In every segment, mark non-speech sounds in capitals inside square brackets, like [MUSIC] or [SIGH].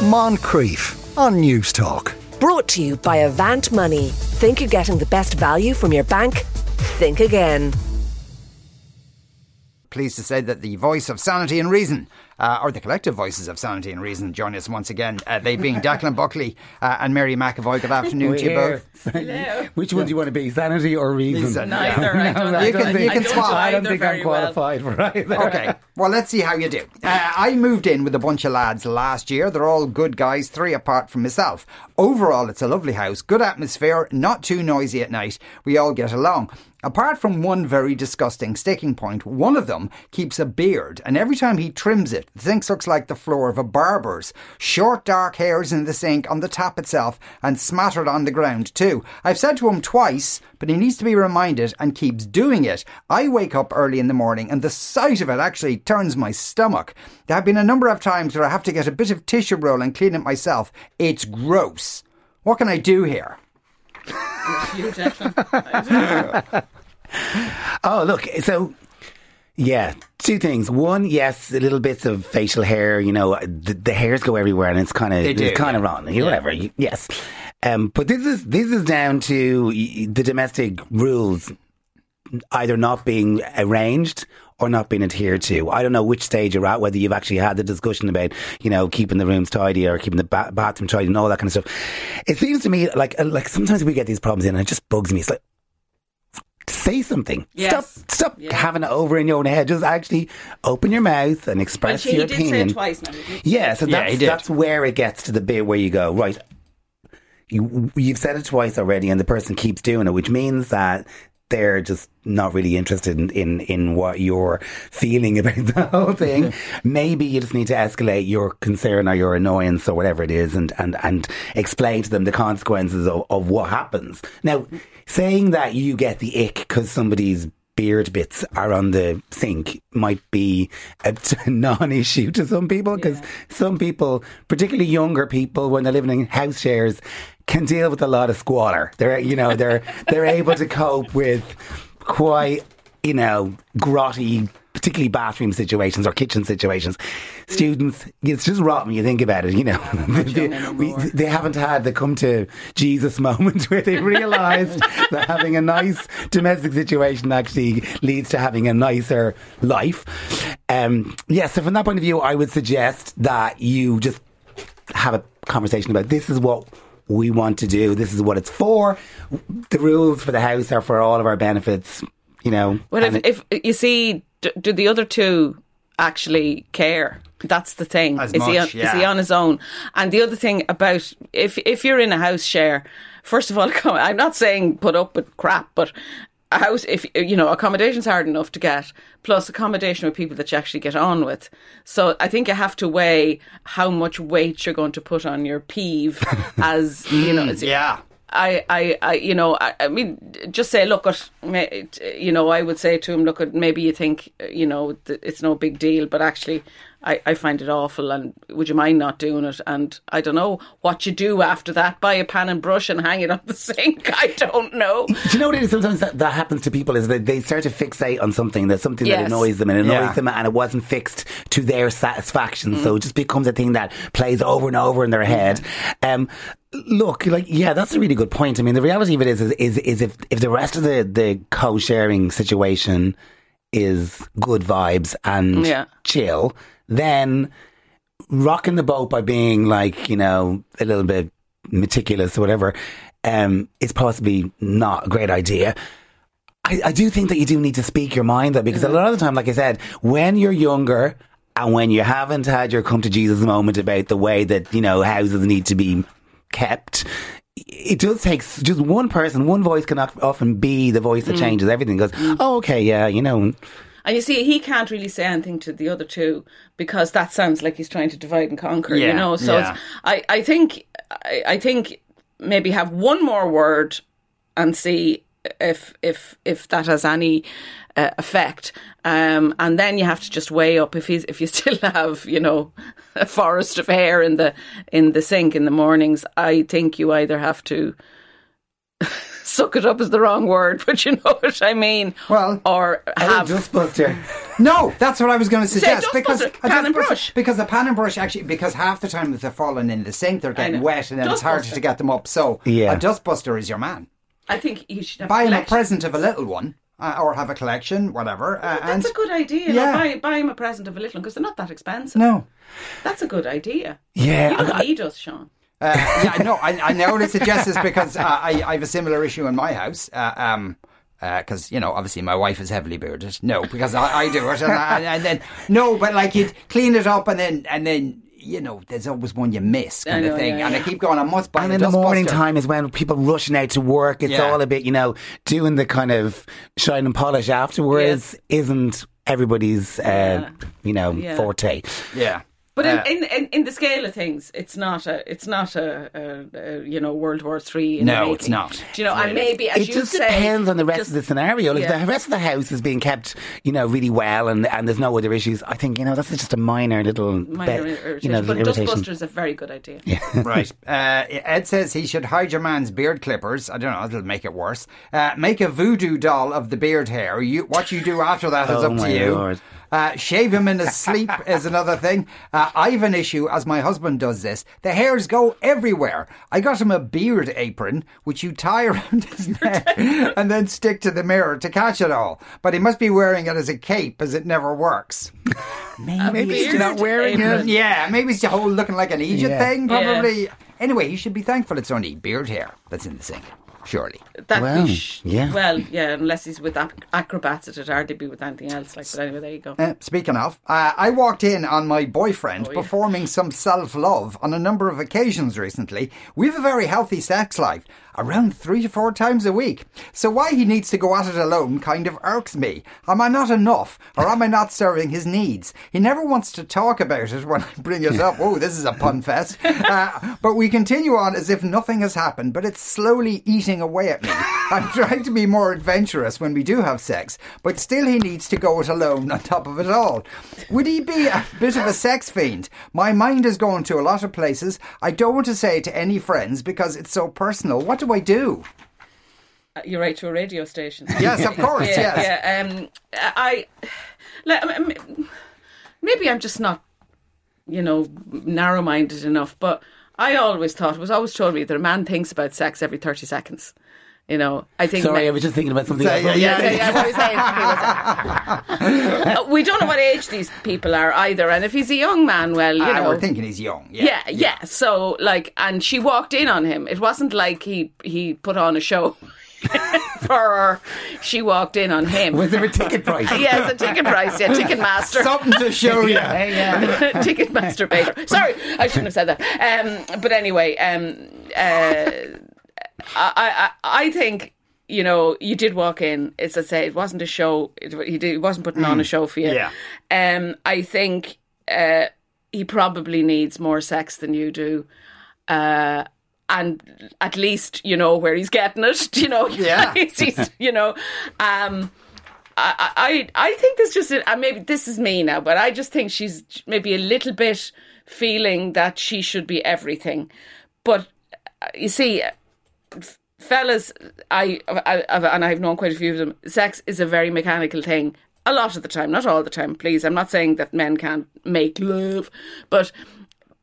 Moncrieff on News Talk. Brought to you by Avant Money. Think you're getting the best value from your bank? Think again. Pleased to say that the voice of sanity and reason, uh, or the collective voices of sanity and reason, join us once again. Uh, they being [LAUGHS] Declan Buckley uh, and Mary McAvoy. Good afternoon to you both. [LAUGHS] Hello. Which one do you want to be, sanity or reason? Reason, Neither. I don't, [LAUGHS] You can- you can swap. I don't think I'm very well. qualified for either. Okay, well, let's see how you do. Uh, I moved in with a bunch of lads last year. They're all good guys, three apart from myself. Overall, it's a lovely house, good atmosphere, not too noisy at night. We all get along. Apart from one very disgusting sticking point, one of them keeps a beard, and every time he trims it, the sink looks like the floor of a barber's. Short, dark hairs in the sink, on the tap itself, and smattered on the ground too. I've said to him twice, but he needs to be reminded and keeps doing it. I wake up early in the morning, and the sight of it actually turns my stomach. There have been a number of times where I have to get a bit of tissue roll and clean it myself. It's gross. What can I do here? [LAUGHS] You, Declan. [LAUGHS] Oh, look, so yeah, two things. One, yes, little bits of facial hair. You know, the, the hairs go everywhere, and it's kind of it's kind of yeah. wrong. You know, Whatever. Yes, um, but this is this is down to the domestic rules either not being arranged or not being adhered to. I don't know which stage you're at, whether you've actually had the discussion about, you know, keeping the rooms tidy or keeping the ba- bathroom tidy and all that kind of stuff. It seems to me like, uh, like sometimes we get these problems in and it just bugs me. It's like, say something. Yes. Stop, stop Yeah. having it over in your own head. Just actually open your mouth and And express she, he your did say opinion. it twice now. Yeah, so that's, he did. that's where it gets to the bit where you go, right, you, you've said it twice already and the person keeps doing it, which means that they're just not really interested in, in, in what you're feeling [LAUGHS] about the whole thing. Mm-hmm. Maybe you just need to escalate your concern or your annoyance or whatever it is and, and, and explain to them the consequences of, of what happens. Now, saying that you get the ick because somebody's beard bits are on the sink might be a [LAUGHS] non-issue to some people because some people, particularly younger people, when they're living in house shares, can deal with a lot of squalor. They're, you know, they're they're able to cope with quite, you know, grotty, particularly bathroom situations or kitchen situations. Students, it's just rotten you think about it. You know, [LAUGHS] they, [LAUGHS] we, they haven't had the come to Jesus moment [LAUGHS] where they realised that having a nice domestic situation actually leads to having a nicer life. Um, yeah, so from that point of view, I would suggest that you just have a conversation about this is what we want to do. This is what it's for. The rules for the house are for all of our benefits. You know, Well, if, it- if you see, do, do the other two actually care? That's the thing. As is he on, much, is he on his own? And the other thing about if if you're in a house share, first of all, [LAUGHS] I'm not saying put up with crap, but a house if you know accommodation's hard enough to get, plus accommodation with people that you actually get on with. So I think you have to weigh how much weight you're going to put on your peeve, [LAUGHS] as you know. Mm, it's- Yeah. I, I, I, you know, I, I mean, just say, look at, you know, I would say to him, look at, maybe you think, you know, it's no big deal, but actually, I, I find it awful, and would you mind not doing it? And I don't know what you do after that. Buy a pan and brush and hang it on the [LAUGHS] sink. I don't know. Do you know what it is? Sometimes that, that happens to people is that they start to fixate on something that's something that annoys them and it annoys Yeah. them and it wasn't fixed to their satisfaction. So it just becomes a thing that plays over and over in their head. Um, look, like, yeah, that's a really good point. I mean, the reality of it is, is, is, is if, if the rest of the, the co-sharing situation is good vibes and Yeah. chill, then rocking the boat by being like, you know, a little bit meticulous or whatever, um, is possibly not a great idea. I, I do think that you do need to speak your mind though, because a lot of the time, like I said, when you're younger and when you haven't had your come to Jesus moment about the way that, you know, houses need to be kept, it does take s- just one person, one voice can often be the voice that changes everything. Goes, oh, okay, yeah, you know, And you see, he can't really say anything to the other two because that sounds like he's trying to divide and conquer. Yeah, you know, so yeah. it's, I, I think, I, I think maybe have one more word and see if if if that has any uh, effect. Um, and then you have to just weigh up if he's if you [LAUGHS] still have you know a forest of hair in the in the sink in the mornings. I think you either have to [LAUGHS] suck it up is the wrong word, [LAUGHS] but you know what I mean. Well, or have a Dustbuster. No, that's what I was going to suggest dust because a pan and dust brush. because the pan and brush actually because half the time if they're falling in the sink they're getting wet and then it's harder buster. to get them up. So Yeah. a dustbuster is your man. I think you should have Buy him a present of a little one uh, or have a collection, whatever. Uh, and That's a good idea. Yeah. Buy, buy him a present of a little one because they're not that expensive. no. That's a good idea. Yeah, You don't I- need us, Sean. Uh, yeah, no, I, I know to suggest this because uh, I, I have a similar issue in my house. Uh, um, because you know, obviously, my wife is heavily bearded. No, because I, I do it, and, I, and then no, but like you'd clean it up, and then and then you know, there's always one you miss kind I of thing, yeah, and I keep going. I must buy And a in the morning dustbuster. time is when people rushing out to work. It's Yeah. all a bit, you know, doing the kind of shine and polish afterwards isn't everybody's, uh, you know, Yeah. forte. Yeah. But Uh, in, in, in, in the scale of things, it's not a it's not a, a, a you know World War Three. No, making. it's not. Do you know? And maybe as It you just say, depends on the rest just- of the scenario. If yeah. the rest of the house is being kept, you know, really well and, and there's no other issues, I think, you know, that's just a minor little, minor bit, irritation. you know, but irritation. Dustbuster is a very good idea. [LAUGHS] right. [LAUGHS] Uh, Ed says he should hide your man's beard clippers. I don't know, it'll make it worse. Uh, make a voodoo doll of the beard hair. You, what you do after that is Oh up to you. Lord. Uh, shave him in his sleep [LAUGHS] is another thing. Uh, I have an issue as my husband does this. The hairs go everywhere. I got him a beard apron, which you tie [LAUGHS] around his neck and then stick to the mirror to catch it all. But he must be wearing it as a cape, as it never works. [LAUGHS] Maybe he's not wearing apron. it. Yeah, maybe it's the whole looking like an Egypt Yeah. thing. Yeah. Probably. Anyway, you should be thankful it's only beard hair that's in the sink. Surely. That Well, we sh- yeah. Well, yeah, unless he's with ac- acrobats, it'd hardly be with anything else. Like, but anyway, there you go. Uh, speaking of, uh, I walked in on my boyfriend Oh, yeah. performing some self love on a number of occasions recently. We have a very healthy sex life, around three to four times a week. So why he needs to go at it alone kind of irks me. Am I not enough, or am I not serving his needs? He never wants to talk about it when I bring it up. Oh, this is a pun fest. [LAUGHS] Uh, but we continue on as if nothing has happened, but it's slowly eating away at me. [LAUGHS] I'm trying to be more adventurous when we do have sex, but still he needs to go it alone on top of it all. Would he be a bit of a sex fiend? My mind is going to a lot of places. I don't want to say it to any friends because it's so personal. What do I do? Uh, You're right to a radio station. Yes, of course, [LAUGHS] yeah, yes. yeah. Um, I [SIGHS] maybe I'm just not, you know, narrow-minded enough. But I always thought it was always told me that a man thinks about sex every thirty seconds. You know, I think. Sorry, men- I was just thinking about something Say- else. What were you yeah, yeah, what saying? [LAUGHS] Uh, we don't know what age these people are either, and if he's a young man, well, you Uh, know, we're thinking he's young. Yeah, yeah, yeah, So like, and she walked in on him. It wasn't like he he put on a show [LAUGHS] for her. She walked in on him. Was there a ticket price? [LAUGHS] yes, a ticket price. Yeah, ticket master. Something to show you. ticket masturbator. Sorry, I shouldn't have said that. Um, but anyway, um, uh, I, I, I think you know you did walk in. It's I say it wasn't a show. It, he, did, he wasn't putting on a show for you. Yeah. Um, I think uh, he probably needs more sex than you do. Uh, and at least you know where he's getting it. [LAUGHS] You know, [LAUGHS] Yeah. [LAUGHS] you know, um, I, I, I think there's just a, maybe this is me now, but I just think she's maybe a little bit feeling that she should be everything. But uh, you see, fellas, I, I, I and I've known quite a few of them. Sex is a very mechanical thing. A lot of the time, not all the time. Please, I'm not saying that men can't make love, but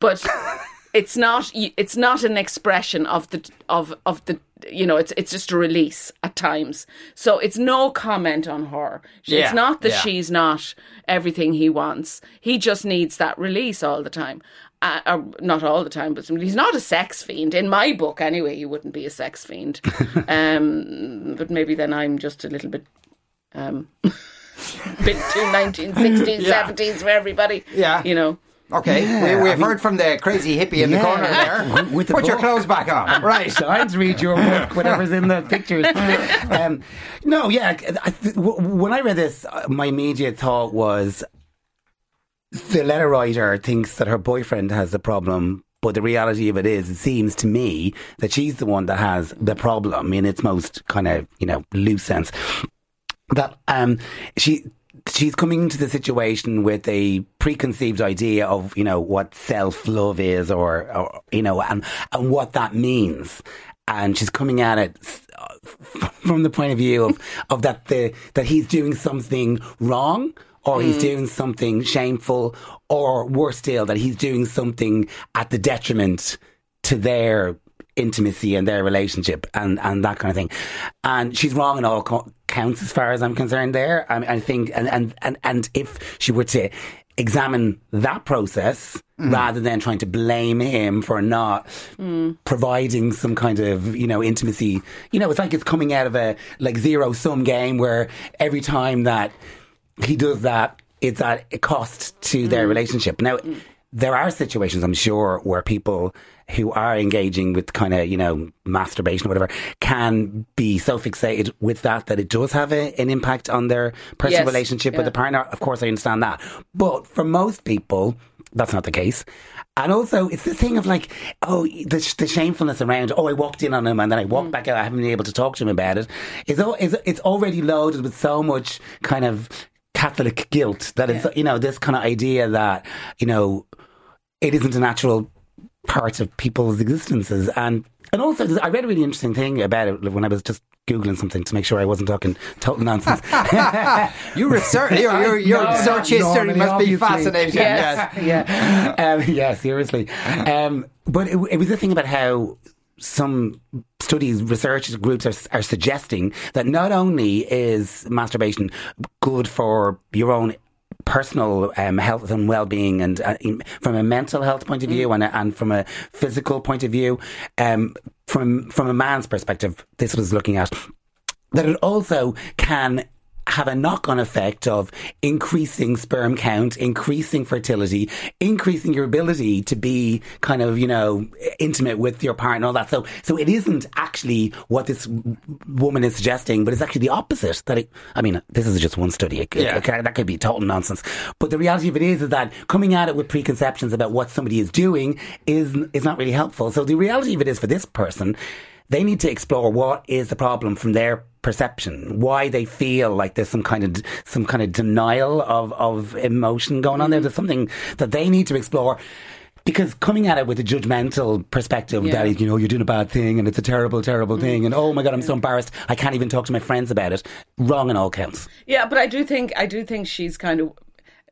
but [LAUGHS] it's not it's not an expression of the of of the you know it's it's just a release at times so it's no comment on her Yeah, it's not that yeah. she's not everything he wants he just needs that release all the time uh, or not all the time but he's not a sex fiend in my book anyway he wouldn't be a sex fiend [LAUGHS] um but maybe then i'm just a little bit um [LAUGHS] bit too 1960s [LAUGHS] Yeah. 70s for everybody Yeah. you know Okay, Yeah, we, we've I mean- heard from the crazy hippie in the corner there. With the Put your clothes back on. Right. Time to read your book, whatever's in the pictures. Um, no, yeah. I, th- w- when I read this, uh, my immediate thought was the letter writer thinks that her boyfriend has the problem. But the reality of it is, it seems to me that she's the one that has the problem in its most kind of, you know, loose sense. That um, she she's coming into the situation with a preconceived idea of you know what self love is or, or you know and and what that means and she's coming at it from the point of view of, of that the that he's doing something wrong or he's mm. doing something shameful or worse still that he's doing something at the detriment to their intimacy and their relationship and, and that kind of thing. And she's wrong in all co- counts as far as I'm concerned there. I, mean, I think, and, and, and, and if she were to examine that process mm. rather than trying to blame him for not mm. providing some kind of, you know, intimacy, you know, it's like it's coming out of a like zero sum game where every time that he does that, it's at a cost to their mm. relationship. Now, mm. there are situations, I'm sure, where people who are engaging with kind of, you know, masturbation or whatever can be so fixated with that that it does have a, an impact on their personal Yes, relationship with the partner. Of course, I understand that. But for most people, that's not the case. And also, it's the thing of like, oh, the, the shamefulness around, oh, I walked in on him and then I walked mm. back out. I haven't been able to talk to him about it. It's, al- it's, it's already loaded with so much kind of Catholic guilt that it's, you know, this kind of idea that, you know, it isn't a natural part of people's existences. And and also, I read a really interesting thing about it when I was just googling something to make sure I wasn't talking total nonsense. [LAUGHS] You research your your, [LAUGHS] your No, search history must be fascinating. Yes. Yes. [LAUGHS] yeah, um, yeah, seriously. Um, but it, it was the thing about how some studies, research groups are, are suggesting that not only is masturbation good for your own personal um, health and well-being and uh, from a mental health point of view and, a, and from a physical point of view um, from from a man's perspective this was looking at that it also can have a knock-on effect of increasing sperm count, increasing fertility, increasing your ability to be kind of, you know, intimate with your partner and all that. So, so it isn't actually what this woman is suggesting, but it's actually the opposite. That it, I mean, this is just one study. It, Yeah. it- that could be total nonsense. But the reality of it is, is that coming at it with preconceptions about what somebody is doing is, is not really helpful. So the reality of it is for this person, they need to explore what is the problem from their perception, why they feel like there's some kind of some kind of denial of, of emotion going on there. Mm-hmm. There's something that they need to explore. Because coming at it with a judgmental perspective Yeah. that, you know, you're doing a bad thing and it's a terrible, terrible mm-hmm. thing and oh my God, I'm so embarrassed. I can't even talk to my friends about it. Wrong in all counts. Yeah, but I do think I do think she's kind of,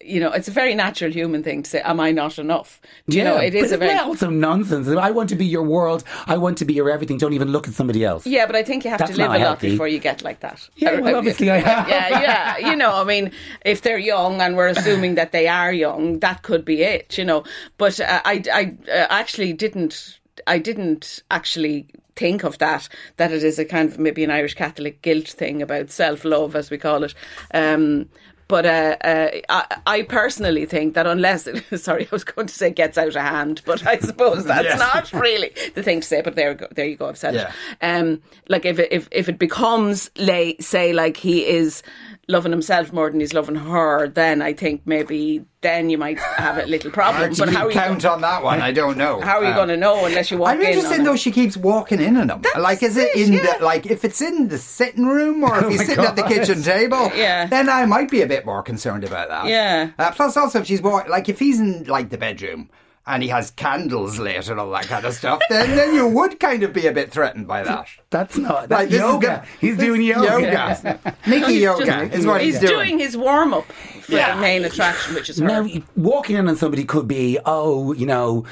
you know, it's a very natural human thing to say, "Am I not enough?" Do you know, it is a very also nonsense. I want to be your world. I want to be your everything. Don't even look at somebody else. Yeah, but I think you have That's to live a lot healthy. before you get like that. Yeah, well, Uh, obviously I have. Yeah, yeah. [LAUGHS] You know, I mean, if they're young and we're assuming that they are young, that could be it. You know, but uh, I, I uh, actually didn't. I didn't actually think of that. That it is a kind of maybe an Irish Catholic guilt thing about self love, as we call it. Um, but uh, uh, I, I personally think that unless, [LAUGHS] sorry, I was going to say gets out of hand, but I suppose [LAUGHS] that's Yes. not really the thing to say. But there, go- there you go. I've said Yeah. it. Um, like if it, if if it becomes, lay, say, like he is loving himself more than he's loving her, then I think maybe then you might have a little problem. But how are you count going, on that one. I don't know. how are you Um, going to know unless you walk I'm in? interested on though. it? She keeps walking in on them. like, is it it, in yeah. the like if it's in the sitting room or [LAUGHS] if Oh he's my sitting at the kitchen table? Yeah. Then I might be a bit more concerned about that. Yeah. Uh, plus, also, if she's walk, like if he's in like the bedroom and he has candles lit and all that kind of stuff, then then you would kind of be a bit threatened by that. That's not Like, that's this is yoga. the- he's this doing is yoga. yoga. [LAUGHS] Mickey He's yoga just- is what he's, doing. he's doing his warm up for Yeah. the main attraction, which is her. Now, walking in on somebody could be, oh, you know,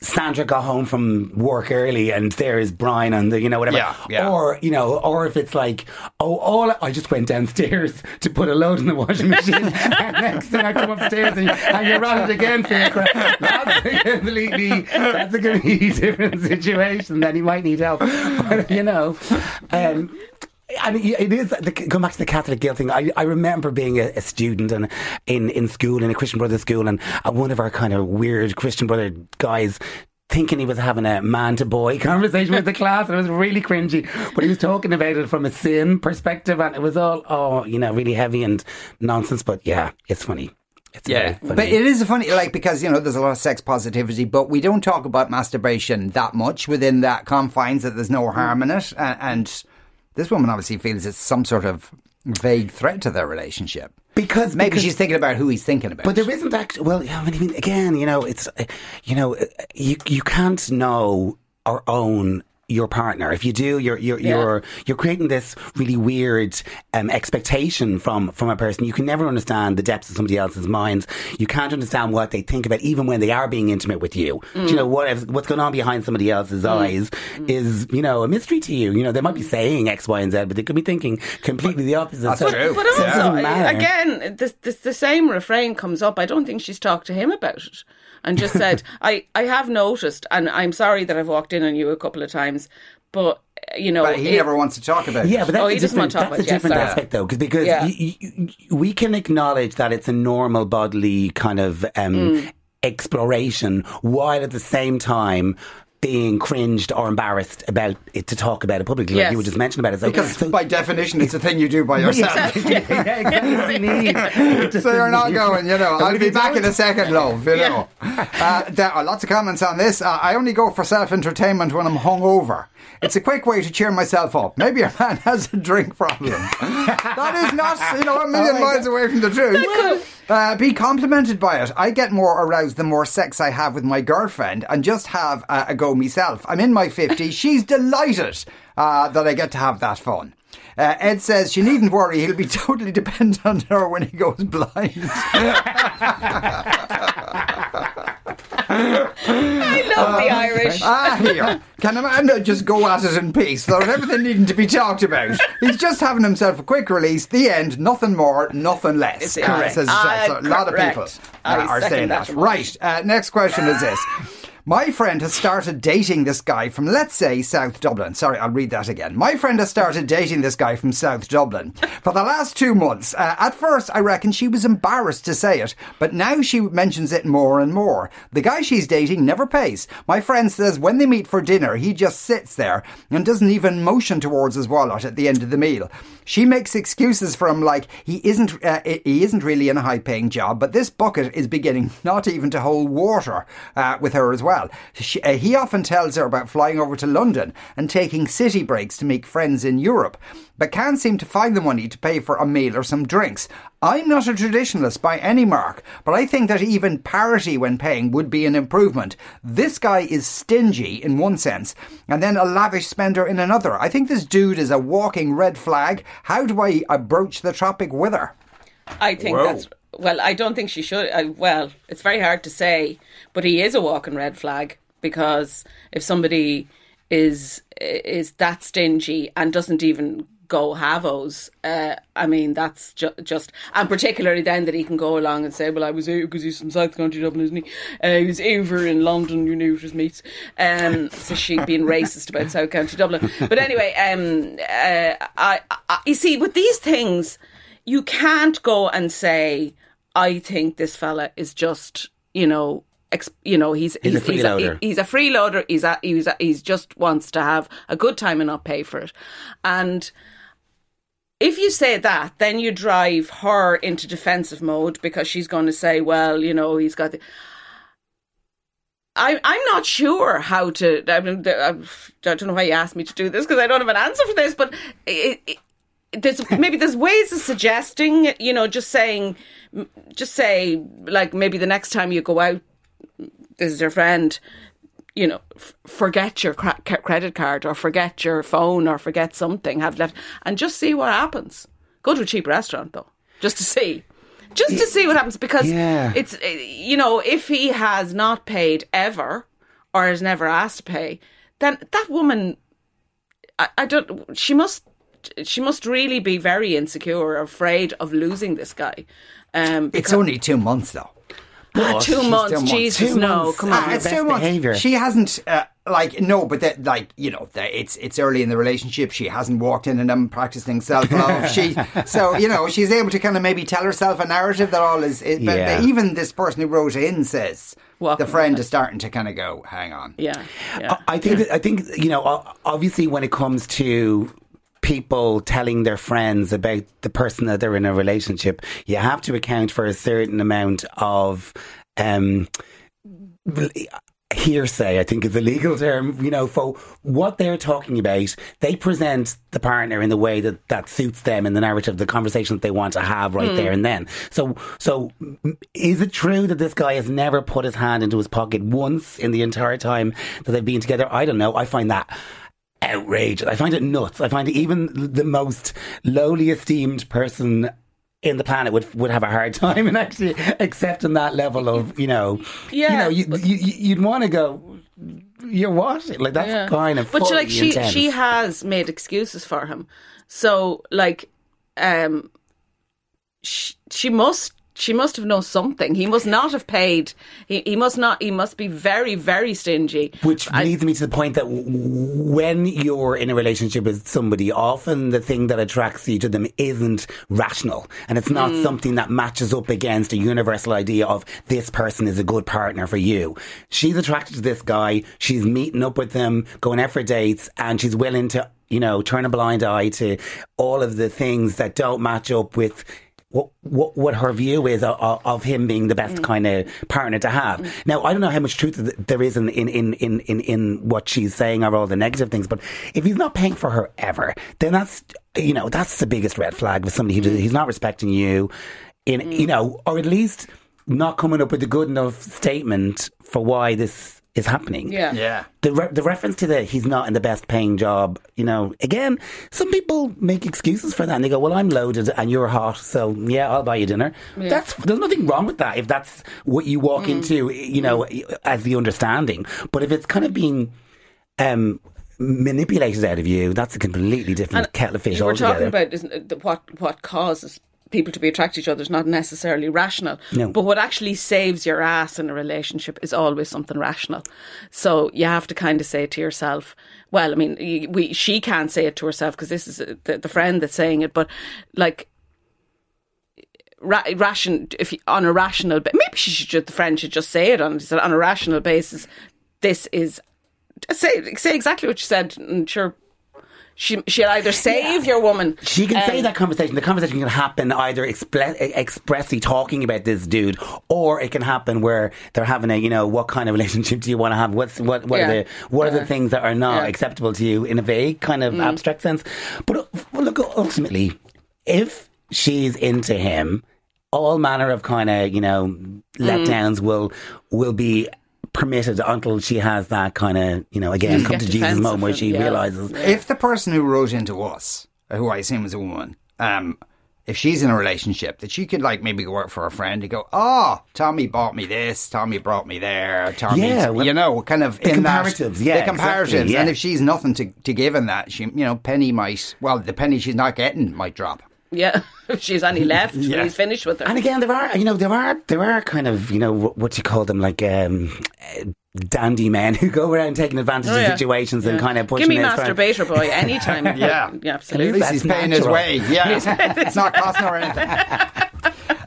Sandra got home from work early and there is Brian and the, you know, whatever. Yeah, yeah. Or, you know, or if it's like, oh, all I just went downstairs [LAUGHS] to put a load in the washing machine [LAUGHS] and next thing I come upstairs and, and you're on it again for. That's a completely, that's a completely [LAUGHS] different situation then you might need help. But, you know, um, I mean, it is the, going back to the Catholic guilt thing. I, I remember being a, a student and in, in school in a Christian brother school, and uh, one of our kind of weird Christian Brother guys. Thinking he was having a man to boy [LAUGHS] conversation with the class, and it was really cringy. But he was talking about it from a sin perspective, and it was all, oh, you know, really heavy and nonsense. But yeah, it's funny. It's Yeah, funny. but it is funny, like, because, you know, there's a lot of sex positivity, but we don't talk about masturbation that much within that confines that there's no harm in it. And, and this woman obviously feels it's some sort of vague threat to their relationship. because Maybe because- she's thinking about who he's thinking about. But there isn't actually. Well, I mean, again, you know, it's, you know, you you can't know our own your partner. If you do, you're you're Yeah. you're you're creating this really weird um, expectation from from a person. You can never understand the depths of somebody else's minds. You can't understand what they think about, even when they are being intimate with you. Do you mm. know what if, what's going on behind somebody else's mm. eyes mm. is you know a mystery to you. You know they might be saying X, Y, and Z, but they could be thinking completely the opposite. That's So- true. But so also, doesn't again, this, this, the same refrain comes up. I don't think she's talked to him about it and just said, [LAUGHS] I, I have noticed, and I'm sorry that I've walked in on you a couple of times, but, uh, you know. But he it- never wants to talk about it. Yeah, but that's Oh, a he doesn't different, to talk that's about it, different yes, sorry. aspect though, because Yeah. y- y- y- we can acknowledge that it's a normal bodily kind of um, Mm. exploration, while at the same time being cringed or embarrassed about it to talk about it publicly, like you were just mentioning about it. So, Because so- by definition, it's a thing you do by yourself. Exactly. [LAUGHS] yeah, exactly. [LAUGHS] so you're not going, you know. [LAUGHS] I'll be back in a second, love. You Yeah. know. Uh, there are lots of comments on this. Uh, I only go for self entertainment when I'm hungover. It's a quick way to cheer myself up. Maybe your man has a drink problem. that is not, you know, a million Oh my miles away from the truth. Uh, be complimented by it. I get more aroused the more sex I have with my girlfriend and just have uh, a go myself. I'm in my 50s. [LAUGHS] She's delighted uh, that I get to have that fun. Uh, Ed says she needn't worry, he'll be [LAUGHS] totally dependent on her when he goes blind. [LAUGHS] I love the Irish. ah, here. Can a man not just go at it in peace without everything needing to be talked about? He's just having himself a quick release, the end, nothing more, nothing less. It's Uh, correct. says- Ah, so a lot of people uh, are saying that that. Right. Uh, next question is this. [LAUGHS] My friend has started dating this guy from, let's say, South Dublin. Sorry, I'll read that again. My friend has started dating this guy from South Dublin for the last two months. Uh, at first, I reckon she was embarrassed to say it, but now she mentions it more and more. The guy she's dating never pays. My friend says when they meet for dinner, he just sits there and doesn't even motion towards his wallet at the end of the meal. She makes excuses for him like he isn't uh, he isn't really in a high paying job, but this bucket is beginning [LAUGHS] not even to hold water uh, with her as well. She, uh, he often tells her about flying over to London and taking city breaks to make friends in Europe, but can't seem to find the money to pay for a meal or some drinks. I'm not a traditionalist by any mark, but I think that even parity when paying would be an improvement. This guy is stingy in one sense, and then a lavish spender in another. I think this dude is a walking red flag. How do I approach the topic with her? I think Whoa. that's well. I don't think she should. Uh, well, it's very hard to say, but he is a walking red flag because if somebody is is that stingy and doesn't even go havos, uh, I mean that's ju- just and particularly then that he can go along and say, well, I was out because he's from South County Dublin, isn't he? Uh, he was over in London, you knew it was mates. Um, so she being racist about South County Dublin, but anyway, um, uh, I, I you see with these things you can't go and say, I think this fella is just, you know, ex- you know, he's He's a he's, freeloader. he's a freeloader. He's a, he's a, he's just wants to have a good time and not pay for it. And if you say that, then you drive her into defensive mode because she's going to say, well, you know, he's got the. I, I'm not sure how to. I, mean, I don't know why you asked me to do this because I don't have an answer for this. But it, it, there's maybe there's ways of suggesting. You know, just saying, just say like maybe the next time you go out, this is your friend. You know, f- forget your cra- credit card or forget your phone or forget something have left, and just see what happens. Go to a cheap restaurant though, just to see. Just to see what happens because Yeah. it's uh, you know if he has not paid ever or has never asked to pay then that woman I, I don't she must she must really be very insecure or afraid of losing this guy um It's only two months, though. ah, two months two months. Jesus Two no months. come Ah, on it's best two months. behaviour. She hasn't, uh, like, no, but that, like, you know, that it's it's early in the relationship. She hasn't walked in and I'm practicing self [LAUGHS] love. she, so you know, she's able to kind of maybe tell herself a narrative that all is. is but, Yeah. but even this person who wrote in says Walking the friend is starting to kind of go, hang on. yeah yeah I I think that, I think you know obviously when it comes to people telling their friends about the person that they're in a relationship, you have to account for a certain amount of um hearsay, I think is the legal term, you know, for what they're talking about. They present the partner in the way that, that suits them in the narrative, the conversation that they want to have right there and then. So, so is it true that this guy has never put his hand into his pocket once in the entire time that they've been together? I don't know. I find that outrageous. I find it nuts. I find it even the most lowly esteemed person in the planet would would have a hard [LAUGHS] time in actually accepting that level of you know Yeah, you know you, you you'd want to go you're what like that's Yeah. kind of but like she intense. she has made excuses for him so like um she, she must she must have known something he must not have paid he, he must not he must be very very stingy Which I- leads me to the point that w- when you're in a relationship with somebody, often the thing that attracts you to them isn't rational. And it's Mm. not something that matches up against a universal idea of this person is a good partner for you. She's attracted to this guy. She's meeting up with him, going out for dates, and she's willing to, you know, turn a blind eye to all of the things that don't match up with what, what what her view is of, of him being the best mm. kind of partner to have. Mm. Now, I don't know how much truth there is in in, in, in, in in what she's saying or all the negative things, but if he's not paying for her ever, then that's you know that's the biggest red flag with somebody who mm. he's not respecting you, in you know, or at least not coming up with a good enough statement for why this is happening. yeah Yeah. The, re- the reference to the he's not in the best paying job, you know, again, some people make excuses for that and they go, well, I'm loaded and you're hot, so yeah, I'll buy you dinner. That's There's nothing wrong with that if that's what you walk Mm. into, you know, as the understanding. But if it's kind of being um, manipulated out of you, that's a completely different kettle of fish you were altogether. talking about isn't it, the- what what causes people to be attracted to each other is not necessarily rational. No. But what actually saves your ass in a relationship is always something rational. So you have to kind of say to yourself, well, I mean, we she can't say it to herself because this is uh, the, the friend that's saying it, but like. Ra- ration if you, on a rational but maybe she should just the friend should just say it on on a rational basis this is say say exactly what you said and sure she she'll either save your woman She can say um, that conversation. The conversation can happen either expre- expressly talking about this dude, or it can happen where they're having a, you know, what kind of [LAUGHS] relationship do you want to have? What's what? What Yeah. are the what are the things that are not yeah. Mm. acceptable to you in a vague kind of abstract sense? But uh, well, look, ultimately, if she's into him, all manner of kind of you know Mm. letdowns will will be permitted until she has that kind of you know again come to Jesus moment where she yeah. realizes If the person who wrote into us, who I assume is a woman, um, if she's in a relationship, that she could like maybe go work for a friend and go, oh, Tommy bought me this, Tommy brought me there, Tommy, Yeah, well, you know, kind of the in that- yeah, the comparatives. exactly, yeah. And if she's nothing to, to give in that, she, you know, penny might, well, the penny she's not getting might drop. Yeah, [LAUGHS] if she's only left [LAUGHS] Yeah. he's finished with her. And again, there are you know there are there are kind of you know what, what you call them like um, dandy men who go around taking advantage Oh, of yeah. situations and kind of pushing. Give me masturbator boy anytime. [LAUGHS] Yeah. yeah, absolutely. At least That's he's paying his way. Yeah, it's not costing her anything.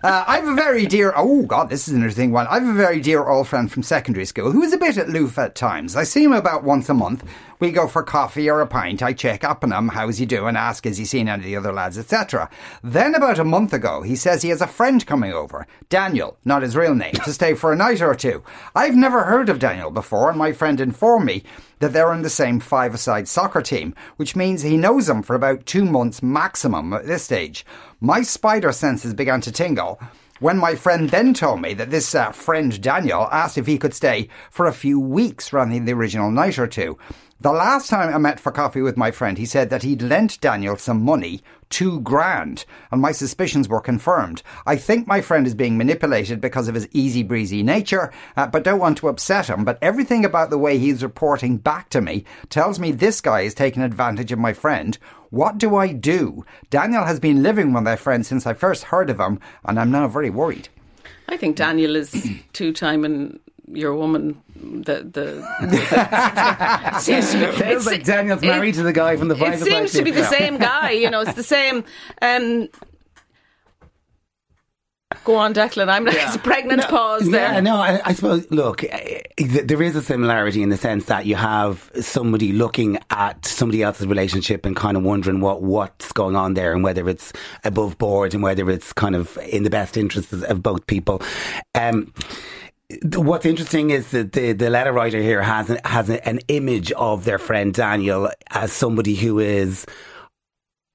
Uh, I have a very dear, oh God, this is an interesting one. I have a very dear old friend from secondary school who is a bit aloof at times. I see him about once a month. We go for coffee or a pint. I check up on him. How's he doing? Ask, has he seen any of the other lads, etc. Then about a month ago, he says he has a friend coming over, Daniel, not his real name, to stay for a night or two. I've never heard of Daniel before, and my friend informed me that they're in the same five-a-side soccer team, which means he knows him for about two months maximum at this stage. My spider senses began to tingle when my friend then told me that this uh, friend Daniel asked if he could stay for a few weeks rather than the original night or two. The last time I met for coffee with my friend, he said that he'd lent Daniel some money, two grand, and my suspicions were confirmed. I think my friend is being manipulated because of his easy breezy nature, uh, but don't want to upset him. But everything about the way he's reporting back to me tells me this guy is taking advantage of my friend. What do I do? Daniel has been living with my friend since I first heard of him, and I'm now very worried. I think Daniel is [CLEARS THROAT] two timing your woman. The the seems to be, it's- like Daniel's it- married to the guy from the It seems to be the same guy. You know, it's the same. Um, go on, Declan. I'm [LAUGHS] it's a pregnant pause there. Yeah, no, I, I suppose, look, eh, there is a similarity in the sense that you have somebody looking at somebody else's relationship and kind of wondering what, what's going on there and whether it's above board and whether it's kind of in the best interests of both people. Um, What's interesting is that the, the letter writer here has an, has an image of their friend Daniel as somebody who is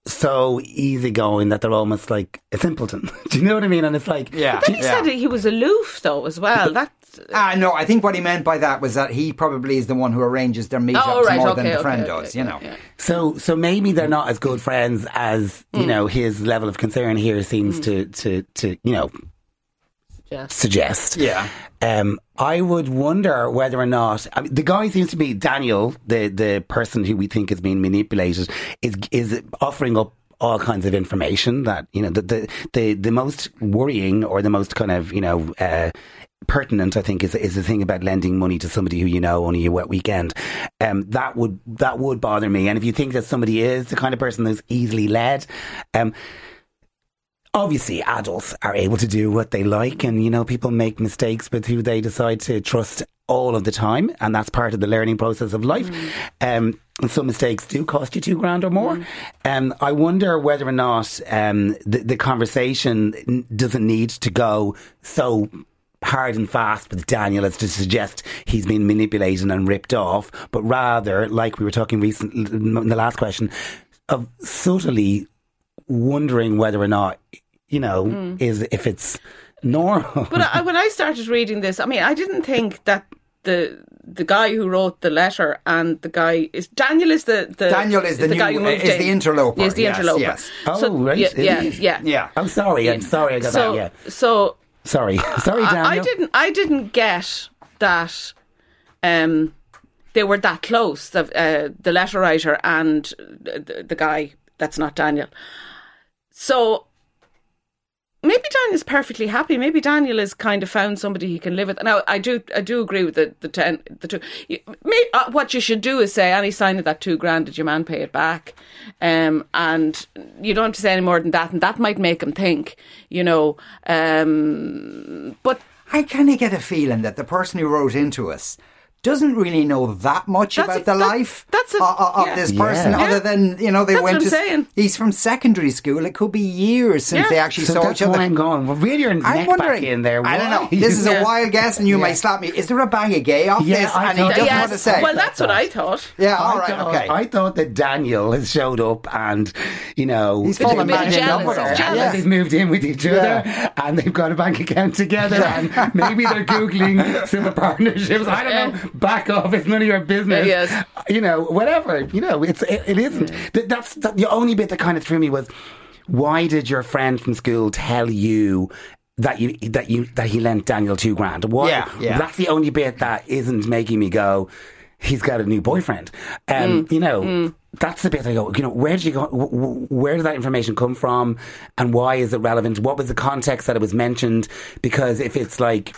so easygoing that they're almost like a simpleton. [LAUGHS] Do you know what I mean? And it's like, Yeah. Then he yeah. said he was aloof, though, as well. That Ah, no, I think what he meant by that was that he probably is the one who arranges their meetups Oh, right, more okay, than the okay, friend okay, does, okay, you know. yeah. So, so maybe they're not as good friends as you Hmm. know. His level of concern here seems to to to you know Yes. suggest. Yeah. Um, I would wonder whether or not I mean, the guy seems to be Daniel, the the person who we think is being manipulated, is is offering up all kinds of information that you know the the the, the most worrying or the most kind of you know. Uh, Pertinent, I think, is is the thing about lending money to somebody who you know only a wet weekend. Um, that would that would bother me. And if you think that somebody is the kind of person who's easily led, um, obviously adults are able to do what they like and you know people make mistakes with who they decide to trust all of the time and that's part of the learning process of life. Um, and some mistakes do cost you two grand or more. Um, I wonder whether or not um, the, the conversation doesn't need to go so hard and fast with Daniel as to suggest he's been manipulated and ripped off but rather like we were talking recently in the last question of subtly wondering whether or not you know is if it's normal. But I, when I started reading this, I mean, I didn't think that the the guy who wrote the letter and the guy is Daniel is the, the Daniel is the new- guy who moved is in. the interloper, Is the yes, interloper. yes. Oh, right, Yeah, yeah, yeah, Yeah. I'm sorry. I'm sorry. I got So, that. Yeah. so Sorry. [LAUGHS] Sorry, I, Daniel. I didn't. I didn't get that. Um, they were that close. The uh, the letter writer and the, the guy that's not Daniel. So maybe Daniel's perfectly happy. Maybe Daniel has kind of found somebody he can live with. Now I do. I do agree with the the ten. The two. You, uh, what you should do is say, any sign of that two grand, did your man pay it back? Um, and you don't have to say any more than that, and that might make him think. You know. Um, but I kind of get a feeling that the person who wrote into us doesn't really know that much That's about a- the that- life that's a- of, of yeah. this person, Yeah. other than you know they That's went what I'm to. saying. He's from secondary school. It could be years since Yeah. they actually So saw that's each other. I'm going. Well, really, your I'm neck wondering. back in there. I don't know. This is [LAUGHS] Yeah. a wild guess, and you Yeah. may slap me. Is there a bang of gay off Yeah, this? I and he doesn't yes, want to say. well, that's what I thought. yeah, I all right, thought, okay. I thought that Daniel has showed up and, you know, He's fallen been back in in love love with her. and They've moved in with each other and they've got a bank account together and maybe they're Googling [LAUGHS] civil partnerships. I don't know. Back [LAUGHS] off. It's none of your business. Yes. You know, whatever. You know, it's it, it isn't. Th- That's that, the only bit that kind of threw me was why did your friend from school tell you that you that you that he lent Daniel two grand? Why? Yeah, yeah. That's the only bit that isn't making me go. He's got a new boyfriend. Um, You know, that's the bit I go. You know, where did you go? wh- wh- Where did that information come from, and why is it relevant? What was the context that it was mentioned? Because if it's like.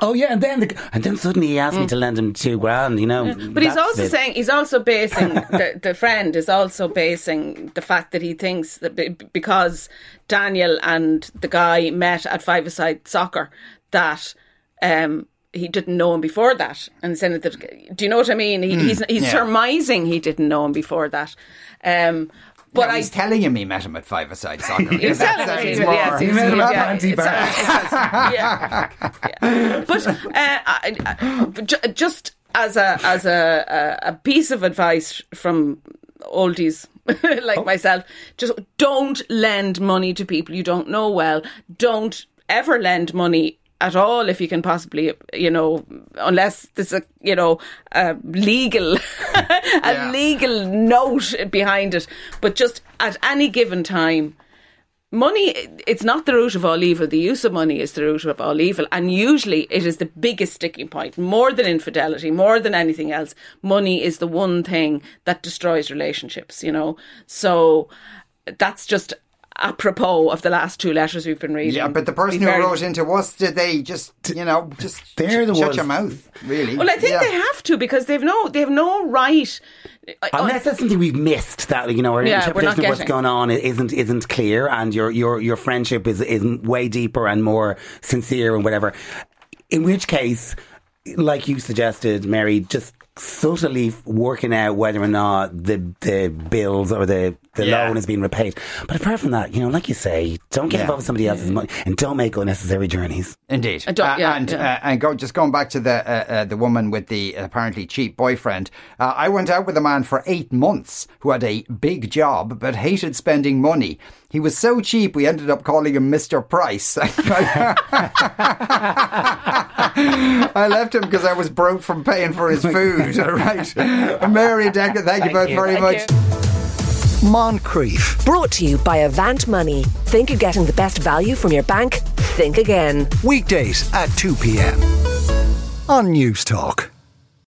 Oh yeah, and then the, and then suddenly he asked me to lend him two grand. You know, But he's also it. saying he's also basing [LAUGHS] the, the friend is also basing the fact that he thinks that because Daniel and the guy met at five-a-side soccer that um he didn't know him before that and saying that do you know what I mean he, he's he's yeah. surmising he didn't know him before that um but No, I he's telling him he met him at five aside soccer. because He's that telling sounds him, more- yes, He he's- met him at yeah, Panti it's- Bar. yeah, yeah. But uh, I, I, just as a as a, a, a piece of advice from oldies [LAUGHS] like myself, just don't lend money to people you don't know well. Don't ever lend money at all if you can possibly, you know, unless there's a, you know, a legal, [LAUGHS] a Yeah. legal note behind it. But just at any given time, money it's not the root of all evil the use of money is the root of all evil and usually it is the biggest sticking point more than infidelity more than anything else money is the one thing that destroys relationships you know so that's just apropos of the last two letters we've been reading Yeah, but the person who very- wrote into us, did they just, you know, just [LAUGHS] They're the shut ones- your mouth, really? well I think Yeah. they have to because they've no they have no right uh, Unless uh, there's something we've missed that you know our Yeah, we're not interpretation of what's getting. going on isn't isn't clear, and your your your friendship is is way deeper and more sincere and whatever. In which case, like you suggested, Mary, just subtly working out whether or not the the bills or the, the Yeah. loan is being repaid. But apart from that, you know, like you say, don't get Yeah. involved with somebody else's money and don't make unnecessary journeys. Indeed, Uh, yeah, and yeah. Uh, and go just going back to the uh, uh, the woman with the apparently cheap boyfriend. Uh, I went out with a man for eight months who had a big job but hated spending money. He was so cheap we ended up calling him Mister Price. [LAUGHS] I left him because I was broke from paying for his [LAUGHS] food. All right, [LAUGHS] Mary Decker, thank, you both you. very much. Moncrieff. Brought to you by Avant Money. Think you're getting the best value from your bank? Think again. Weekdays at 2 p.m. on News Talk.